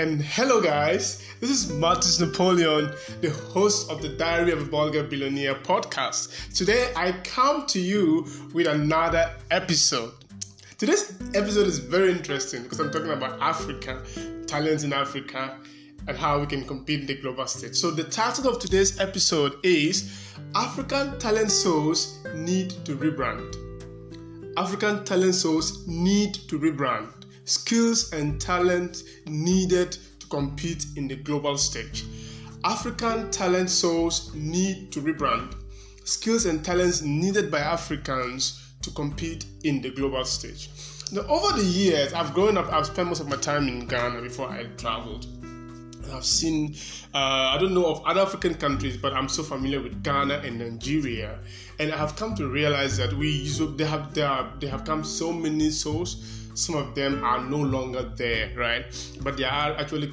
and hello, guys. This is Marcus Napoleon, the host of the Diary of a Bulgar Billionaire podcast. Today, I come to you with another episode. Today's episode is very interesting because I'm talking about Africa, talents in Africa, and how we can compete in the global stage. So, the title of today's episode is African Talent Souls Need to Rebrand. African talent souls need to rebrand skills and talent needed to compete in the global stage. African talent souls need to rebrand skills and talents needed by Africans to compete in the global stage. Now, over the years, I've grown up, I've spent most of my time in Ghana before I traveled. I've seen, uh, I don't know of other African countries, but I'm so familiar with Ghana and Nigeria, and I have come to realize that we usually, they have they, are, they have come so many souls some of them are no longer there, right? But there are actually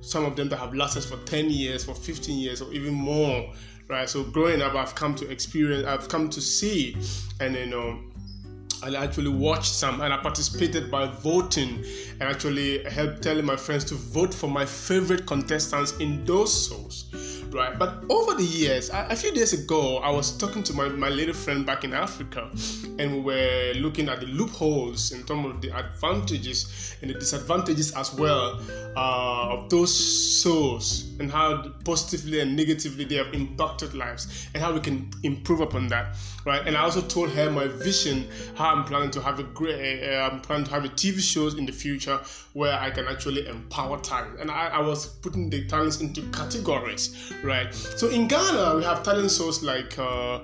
some of them that have lasted for 10 years, for 15 years, or even more, right? So growing up, I've come to experience, I've come to see, and you know, I actually watched some and I participated by voting and actually helped telling my friends to vote for my favorite contestants in those shows right? But over the years, a, few days ago, I was talking to my, my little friend back in Africa, and we were looking at the loopholes in terms of the advantages and the disadvantages as well uh, of those shows and how positively and negatively they have impacted lives and how we can improve upon that, right? And I also told her my vision, how I'm planning to have a great, uh, I'm planning to have a TV shows in the future where I can actually empower talent. And I, I was putting the talents into categories, right? So in Ghana, we have talent shows like uh,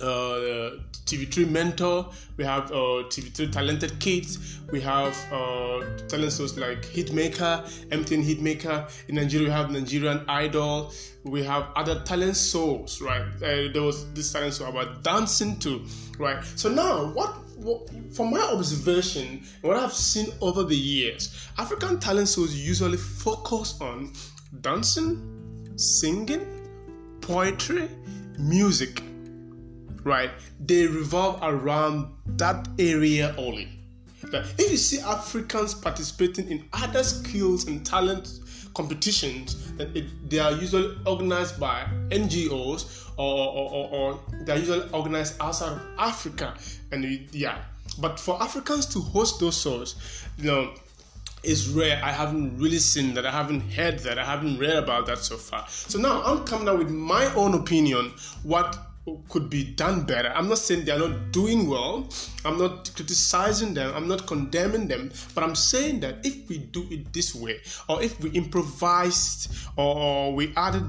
uh, TV3 Mentor, we have uh, TV3 Talented Kids, we have uh, talent shows like Hitmaker, MTN Hitmaker. In Nigeria, we have Nigerian Idol. We have other talent shows, right? Uh, there was this talent show about dancing too, right? So now, what, what from my observation, what I've seen over the years, African talent shows usually focus on dancing, singing, poetry, music, right? They revolve around that area only. That if you see Africans participating in other skills and talent competitions, it, they are usually organized by NGOs or, or, or, or they are usually organized outside of Africa. And yeah, but for Africans to host those shows, you know, is rare. I haven't really seen that. I haven't heard that. I haven't read about that so far. So now I'm coming out with my own opinion. What could be done better. I'm not saying they're not doing well. I'm not criticizing them. I'm not condemning them. But I'm saying that if we do it this way, or if we improvised, or, we added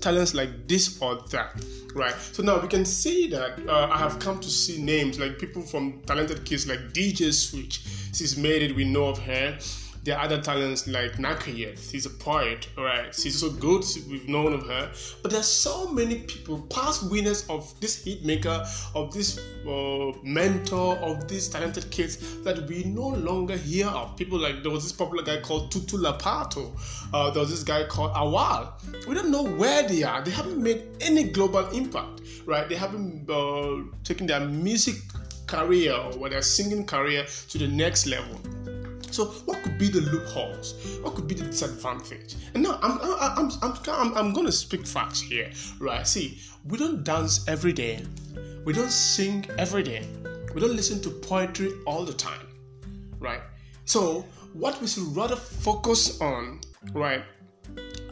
talents like this or that, right? So now we can see that uh, I have come to see names like people from talented kids like DJ Switch. She's made it. We know of her. There are other talents like Nakeeyat. She's a poet, right? She's so good. We've known of her. But there's so many people, past winners of this hit maker, of this uh, mentor, of these talented kids that we no longer hear of. People like there was this popular guy called Tutu Lapato. Uh, there was this guy called Awal. We don't know where they are. They haven't made any global impact, right? They haven't uh, taken their music career or their singing career to the next level. So, what could be the loopholes? What could be the disadvantage? And now, I'm I'm I'm I'm, I'm going to speak facts here, right? See, we don't dance every day, we don't sing every day, we don't listen to poetry all the time, right? So, what we should rather focus on, right,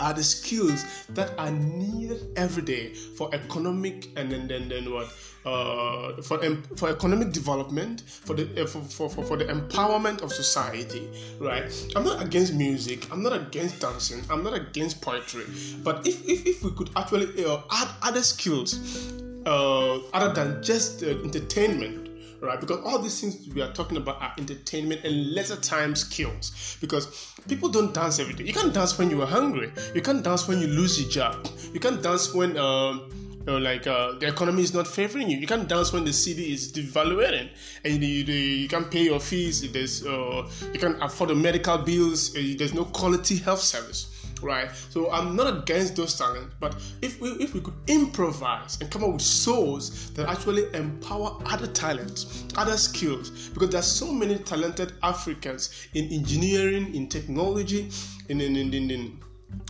are the skills that are needed every day for economic and then then, then what? Uh, for um, for economic development for the uh, for, for, for, for the empowerment of society right? I'm not against music. I'm not against dancing. I'm not against poetry. But if if, if we could actually uh, add other skills uh, other than just entertainment right? Because all these things we are talking about are entertainment and leisure time skills. Because people don't dance every day. You can't dance when you are hungry. You can't dance when you lose your job. You can't dance when. Um, you know, like uh, the economy is not favoring you. You can't dance when the city is devaluing, and you, you, you can't pay your fees. There's uh, you can't afford the medical bills. Uh, there's no quality health service right? So I'm not against those talents, but if we if we could improvise and come up with souls that actually empower other talents, other skills, because there's so many talented Africans in engineering, in technology, in in, in, in, in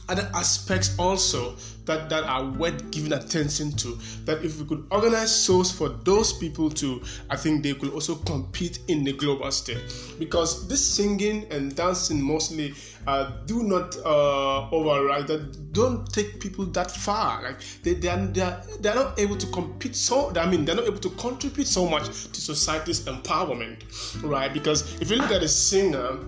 other aspects also that, that are worth giving attention to. That if we could organize shows for those people to, I think they could also compete in the global stage. Because this singing and dancing mostly uh, do not uh, override that, don't take people that far. Like they, they, are, they, are, they are not able to compete so, I mean, they're not able to contribute so much to society's empowerment, right? Because if you look at a singer,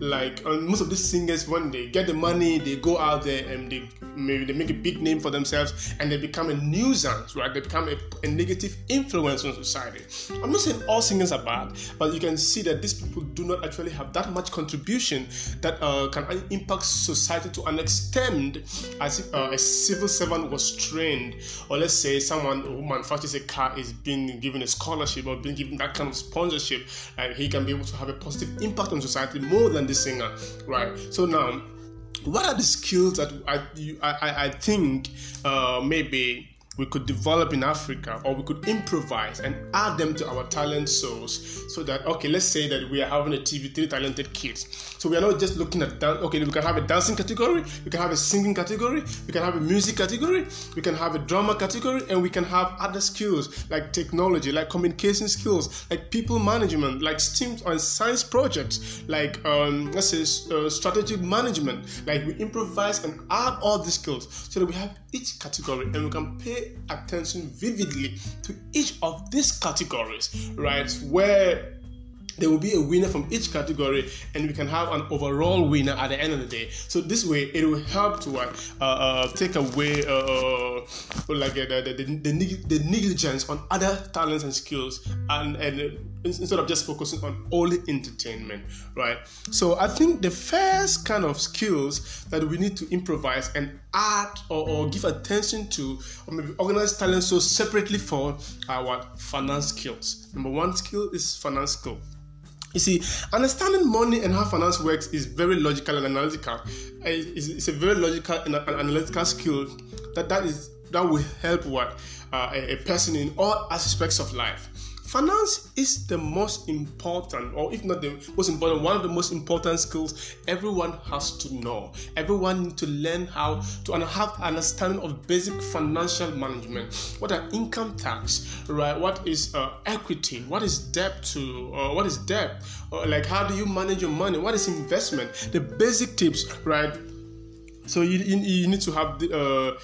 like most of these singers, when they get the money, they go out there and they maybe they make a big name for themselves and they become a nuisance, right? They become a, a negative influence on society. I'm not saying all singers are bad, but you can see that these people do not actually have that much contribution that uh, can impact society to an extent as if uh, a civil servant was trained, or let's say someone who manufactures a car is being given a scholarship or being given that kind of sponsorship, and he can be able to have a positive impact on society more than the singer, right? So now what are the skills that I I, I think uh, maybe we could develop in Africa or we could improvise and add them to our talent shows so that okay let's say that we are having a TV three talented kids. So we are not just looking at dan- okay we can have a dancing category we can have a singing category we can have a music category we can have a drama category and we can have other skills like technology like communication skills like people management like STEM and science projects like um, let's say uh, strategic management. Like we improvise and add all these skills so that we have each category and we can pay attention vividly to each of these categories, right? Where there will be a winner from each category and we can have an overall winner at the end of the day so this way it will help to uh, uh, take away uh, uh like uh, the, the, the, the, negligence on other talents and skills and, and instead of just focusing on only entertainment right so i think the first kind of skills that we need to improvise and add or, or give attention to or maybe organize talent so separately for our finance skills number one skill is finance skill you see, understanding money and how finance works is very logical and analytical. It's, a very logical and analytical skill that that is that will help what uh, a, a person in all aspects of life. Finance is the most important, or if not the most important, one of the most important skills everyone has to know. Everyone needs to learn how to have understanding of basic financial management. What are income tax, right? What is uh, equity? What is debt to? Uh, what is debt? Uh, like how do you manage your money? What is investment? The basic tips, right? So you, you, you need to have the.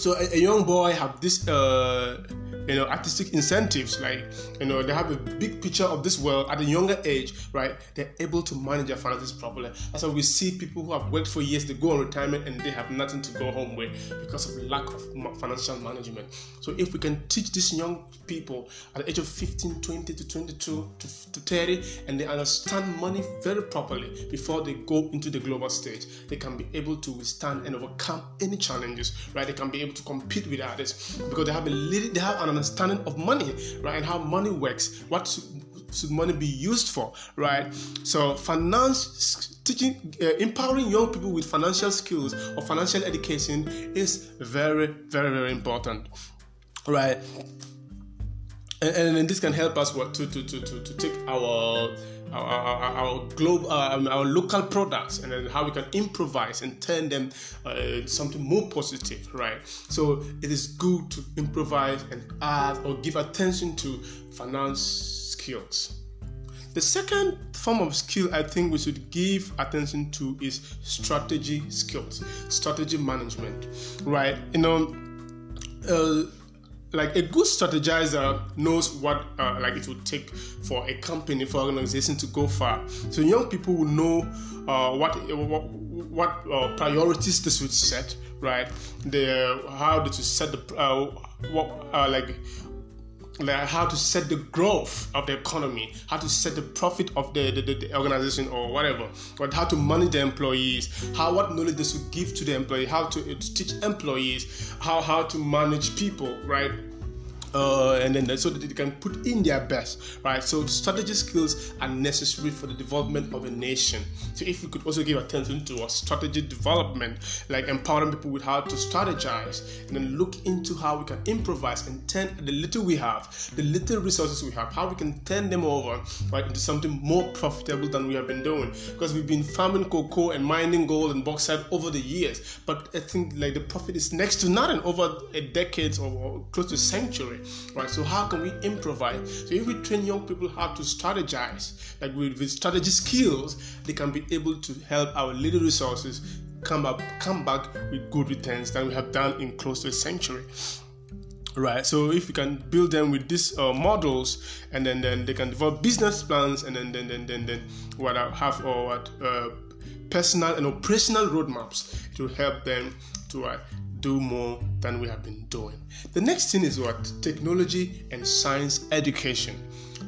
So a, a, young boy have this uh, you know artistic incentives like you know they have a big picture of this world at a younger age right? They're able to manage their finances properly that's why we see people who have worked for years they go on retirement and they have nothing to go home with because of lack of financial management. So if we can teach these young people at the age of 15 20 to 22 to, to 30 and they understand money very properly before they go into the global stage they can be able to withstand and overcome any challenges right? They can be able to compete with others because they have a little, they have an understanding of money, right, and how money works. What should, should money be used for, right? So, finance teaching, uh, empowering young people with financial skills or financial education is very, very, very important, right? And, and, this can help us what to to, to, to, to take our our, our, our global, uh, our local products, and then how we can improvise and turn them uh, something more positive, right? So it is good to improvise and add or give attention to finance skills. The second form of skill I think we should give attention to is strategy skills, strategy management, right? You know. Uh, like a good strategizer knows what uh, like it would take for a company for an organization to go far. So young people will know uh, what what, what uh, priorities they should set right? The how to set the uh, what uh, like like how to set the growth of the economy, how to set the profit of the, the, the, organization or whatever, but how to manage the employees, how what knowledge they should give to the employee, how to, to teach employees, how how to manage people, right? Uh, and then so that they can put in their best, right? So strategy skills are necessary for the development of a nation. So if we could also give attention to our strategy development, like empowering people with how to strategize, and then look into how we can improvise and turn the little we have, the little resources we have, how we can turn them over, right, into something more profitable than we have been doing. Because we've been farming cocoa and mining gold and bauxite over the years, but I think like the profit is next to nothing over a decade or, close to a century right? So how can we improvise? So if we train young people how to strategize, like with, with strategy skills, they can be able to help our little resources come up, come back with good returns than we have done in close to a century right so if we can build them with these uh, models and then then they can develop business plans and then then then then, then what I have or what uh, personal and operational roadmaps to help them to uh, do more than we have been doing. The next thing is what? Technology and science education.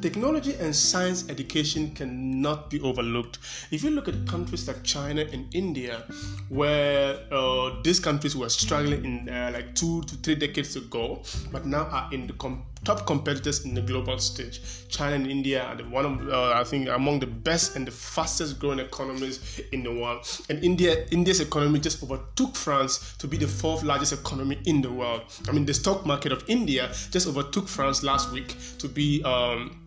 Technology and science education cannot be overlooked. If you look at countries like China and India, where uh, these countries were struggling in uh, like two to three decades ago, but now are in the com- top competitors in the global stage. China and India are the one of uh, I think among the best and the fastest growing economies in the world. And India India's economy just overtook France to be the fourth largest economy in the world. I mean, the stock market of India just overtook France last week to be. Um,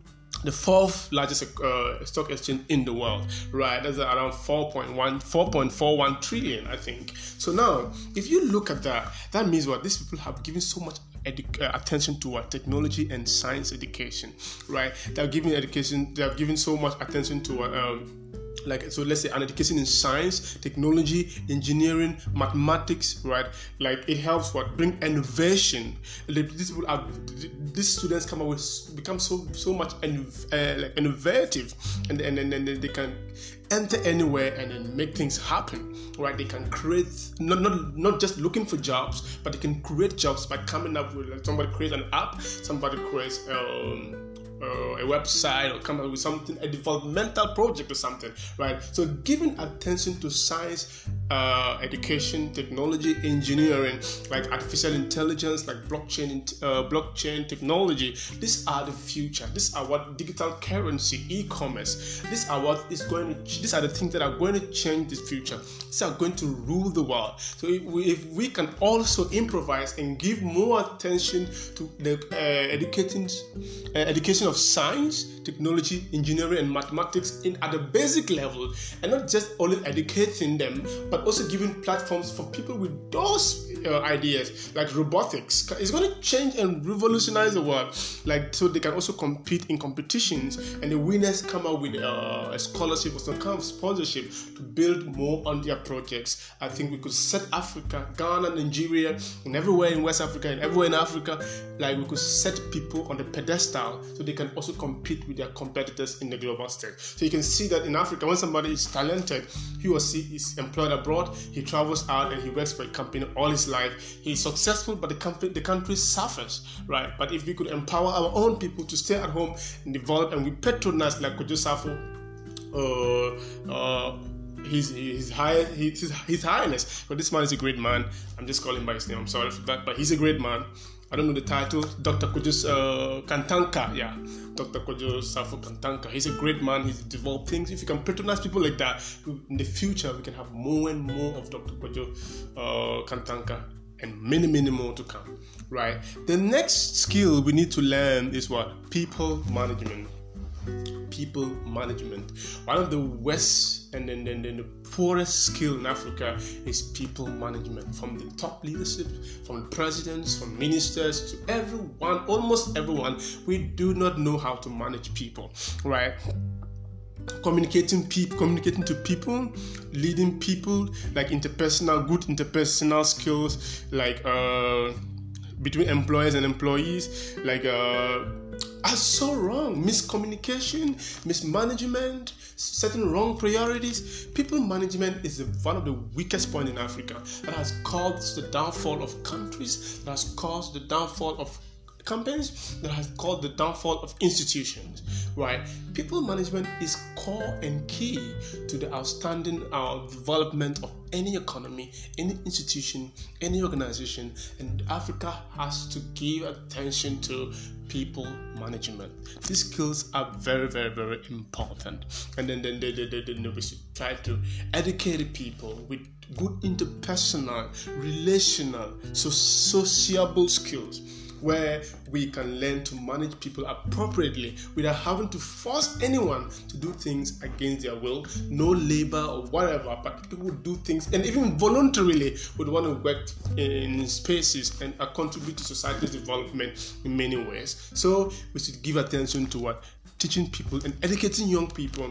the fourth largest uh, stock exchange in the world, right? That's around 4.1, 4.41 trillion, I think. So now, if you look at that, that means what these people have given so much edu- uh, attention to what technology and science education, right? They're giving education, they're giving so much attention to um, like so let's say an education in science technology engineering mathematics right? Like it helps what? Bring innovation. These people are these students come up with become so so much uh, innovative. And and, and and they can enter anywhere and then make things happen right? They can create not not not just looking for jobs but they can create jobs by coming up with like somebody creates an app somebody creates um uh, a website or come up with something, a developmental project or something, right? So, giving attention to science, uh, education, technology, engineering, like artificial intelligence, like blockchain, uh, blockchain technology, these are the future. These are what digital currency, e-commerce. These are what is going to. These are the things that are going to change this future. These are going to rule the world. So, if we, if we can also improvise and give more attention to the uh, educating uh, education of science, technology, engineering, and mathematics in at the basic level, and not just only educating them, but also giving platforms for people with those uh, ideas, like robotics. It's going to change and revolutionize the world. Like so, they can also compete in competitions, and the winners come out with uh, a scholarship or some kind of sponsorship to build more on their projects. I think we could set Africa, Ghana, Nigeria, and everywhere in West Africa and everywhere in Africa, like we could set people on the pedestal so they can also compete with their competitors in the global stage. So you can see that in Africa, when somebody is talented, he or she is employed abroad, he travels out and he works for a company all his life. He's successful, but the country the country suffers, right? But if we could empower our own people to stay at home and develop, and we patronize like Kojo Safo, uh, uh, his his high his, his highness. But this man is a great man. I'm just calling by his name. I'm sorry for that, but he's a great man. I don't know the title, Dr. Kojo uh, Kantanka. Yeah, Dr. Kojo Safo Kantanka. He's a great man. He's developed things. If you can patronize people like that, in the future we can have more and more of Dr. Kojo uh, Kantanka and many, many more to come. Right. The next skill we need to learn is what people management people management. One of the worst and then, then, then the poorest skill in Africa is people management. From the top leadership, from presidents, from ministers to everyone, almost everyone, we do not know how to manage people, right? communicating people communicating to people leading people like interpersonal good interpersonal skills like uh between employers and employees like uh are so wrong. Miscommunication, mismanagement, setting wrong priorities. People management is one of the weakest points in Africa that has caused the downfall of countries, that has caused the downfall of campaigns that has called the downfall of institutions. Right, people management is core and key to the outstanding uh, development of any economy, any institution, any organization, and Africa has to give attention to people management. These skills are very, very, very important. And then, then, then, then, then we should try to educate people with good interpersonal, relational, so sociable skills where we can learn to manage people appropriately without having to force anyone to do things against their will, no labor or whatever, but people would do things and even voluntarily would want to work in spaces and contribute to society's development in many ways. So we should give attention to what teaching people and educating young people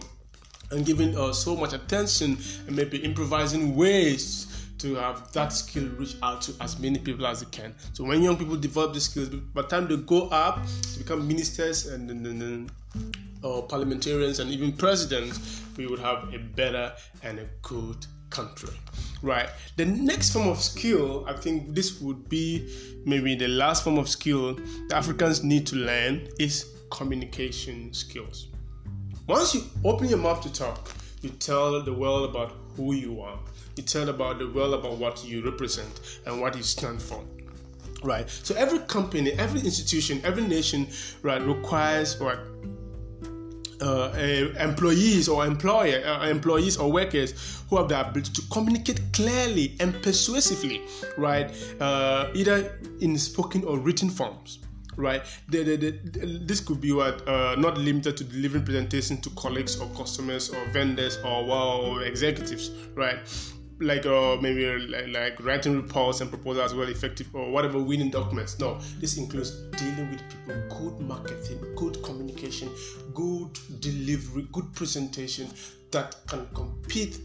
and giving uh, so much attention and maybe improvising ways to have that skill reach out to as many people as they can. So when young people develop the skills, by the time they go up to become ministers and then uh, parliamentarians and even presidents, we would have a better and a good country. Right. The next form of skill, I think this would be maybe the last form of skill the Africans need to learn is communication skills. Once you open your mouth to talk, you tell the world about who you are. You tell about the world about what you represent and what you stand for. Right. So every company, every institution, every nation, right, requires what uh, employees or employer uh, employees or workers who have the ability to communicate clearly and persuasively, right? Uh, either in spoken or written forms right? The, the, the, this could be what uh, not limited to delivering presentation to colleagues or customers or vendors or well executives, right? Like uh, maybe like, like writing reports and proposals as well effective or whatever winning documents. No, this includes dealing with people, good marketing, good communication, good delivery, good presentation that can compete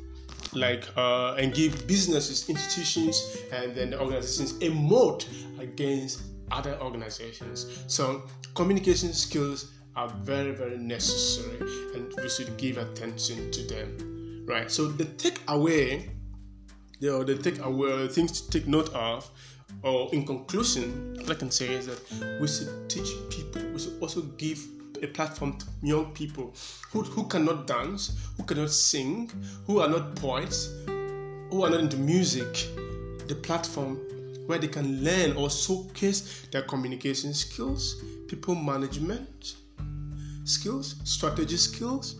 like uh, and give businesses, institutions, and then the organizations a moat against other organizations. So communication skills are very, very necessary and we should give attention to them. Right. So the takeaway, you know, the takeaway things to take note of, or in conclusion, what I can say is that we should teach people, we should also give a platform to young people who, who cannot dance, who cannot sing, who are not poets, who are not into music, the platform where they can learn or showcase their communication skills, people management skills, strategy skills,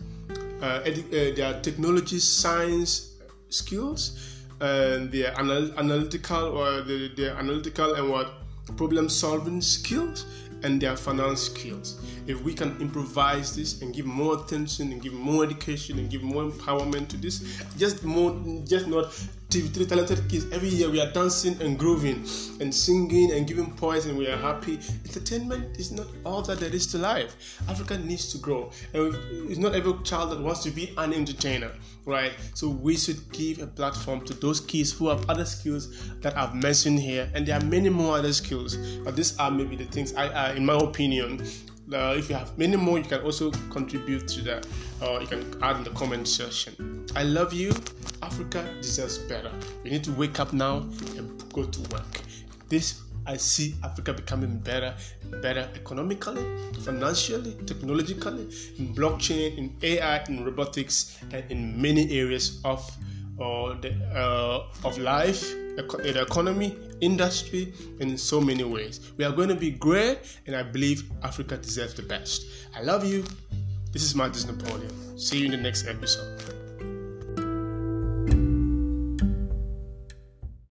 uh, edu- uh, their technology science skills, and their anal- analytical or the, their analytical and what problem solving skills and their finance skills. If we can improvise this and give more attention and give more education and give more empowerment to this, just more, just not TV3 talented kids. Every year we are dancing and grooving and singing and giving points and we are happy. Entertainment is not all that there is to life. Africa needs to grow. And it's not every child that wants to be an entertainer, right? So we should give a platform to those kids who have other skills that I've mentioned here. And there are many more other skills. But these are maybe the things I, uh, in my opinion, uh, if you have many more, you can also contribute to that. Uh, you can add in the comment section. I love you. Africa deserves better. We need to wake up now and go to work. This I see Africa becoming better, better economically, financially, technologically, in blockchain, in AI, in robotics, and in many areas of uh, the, uh, of life, the economy, industry, and in so many ways. We are going to be great, and I believe Africa deserves the best. I love you. This is Marcus Napoleon. See you in the next episode.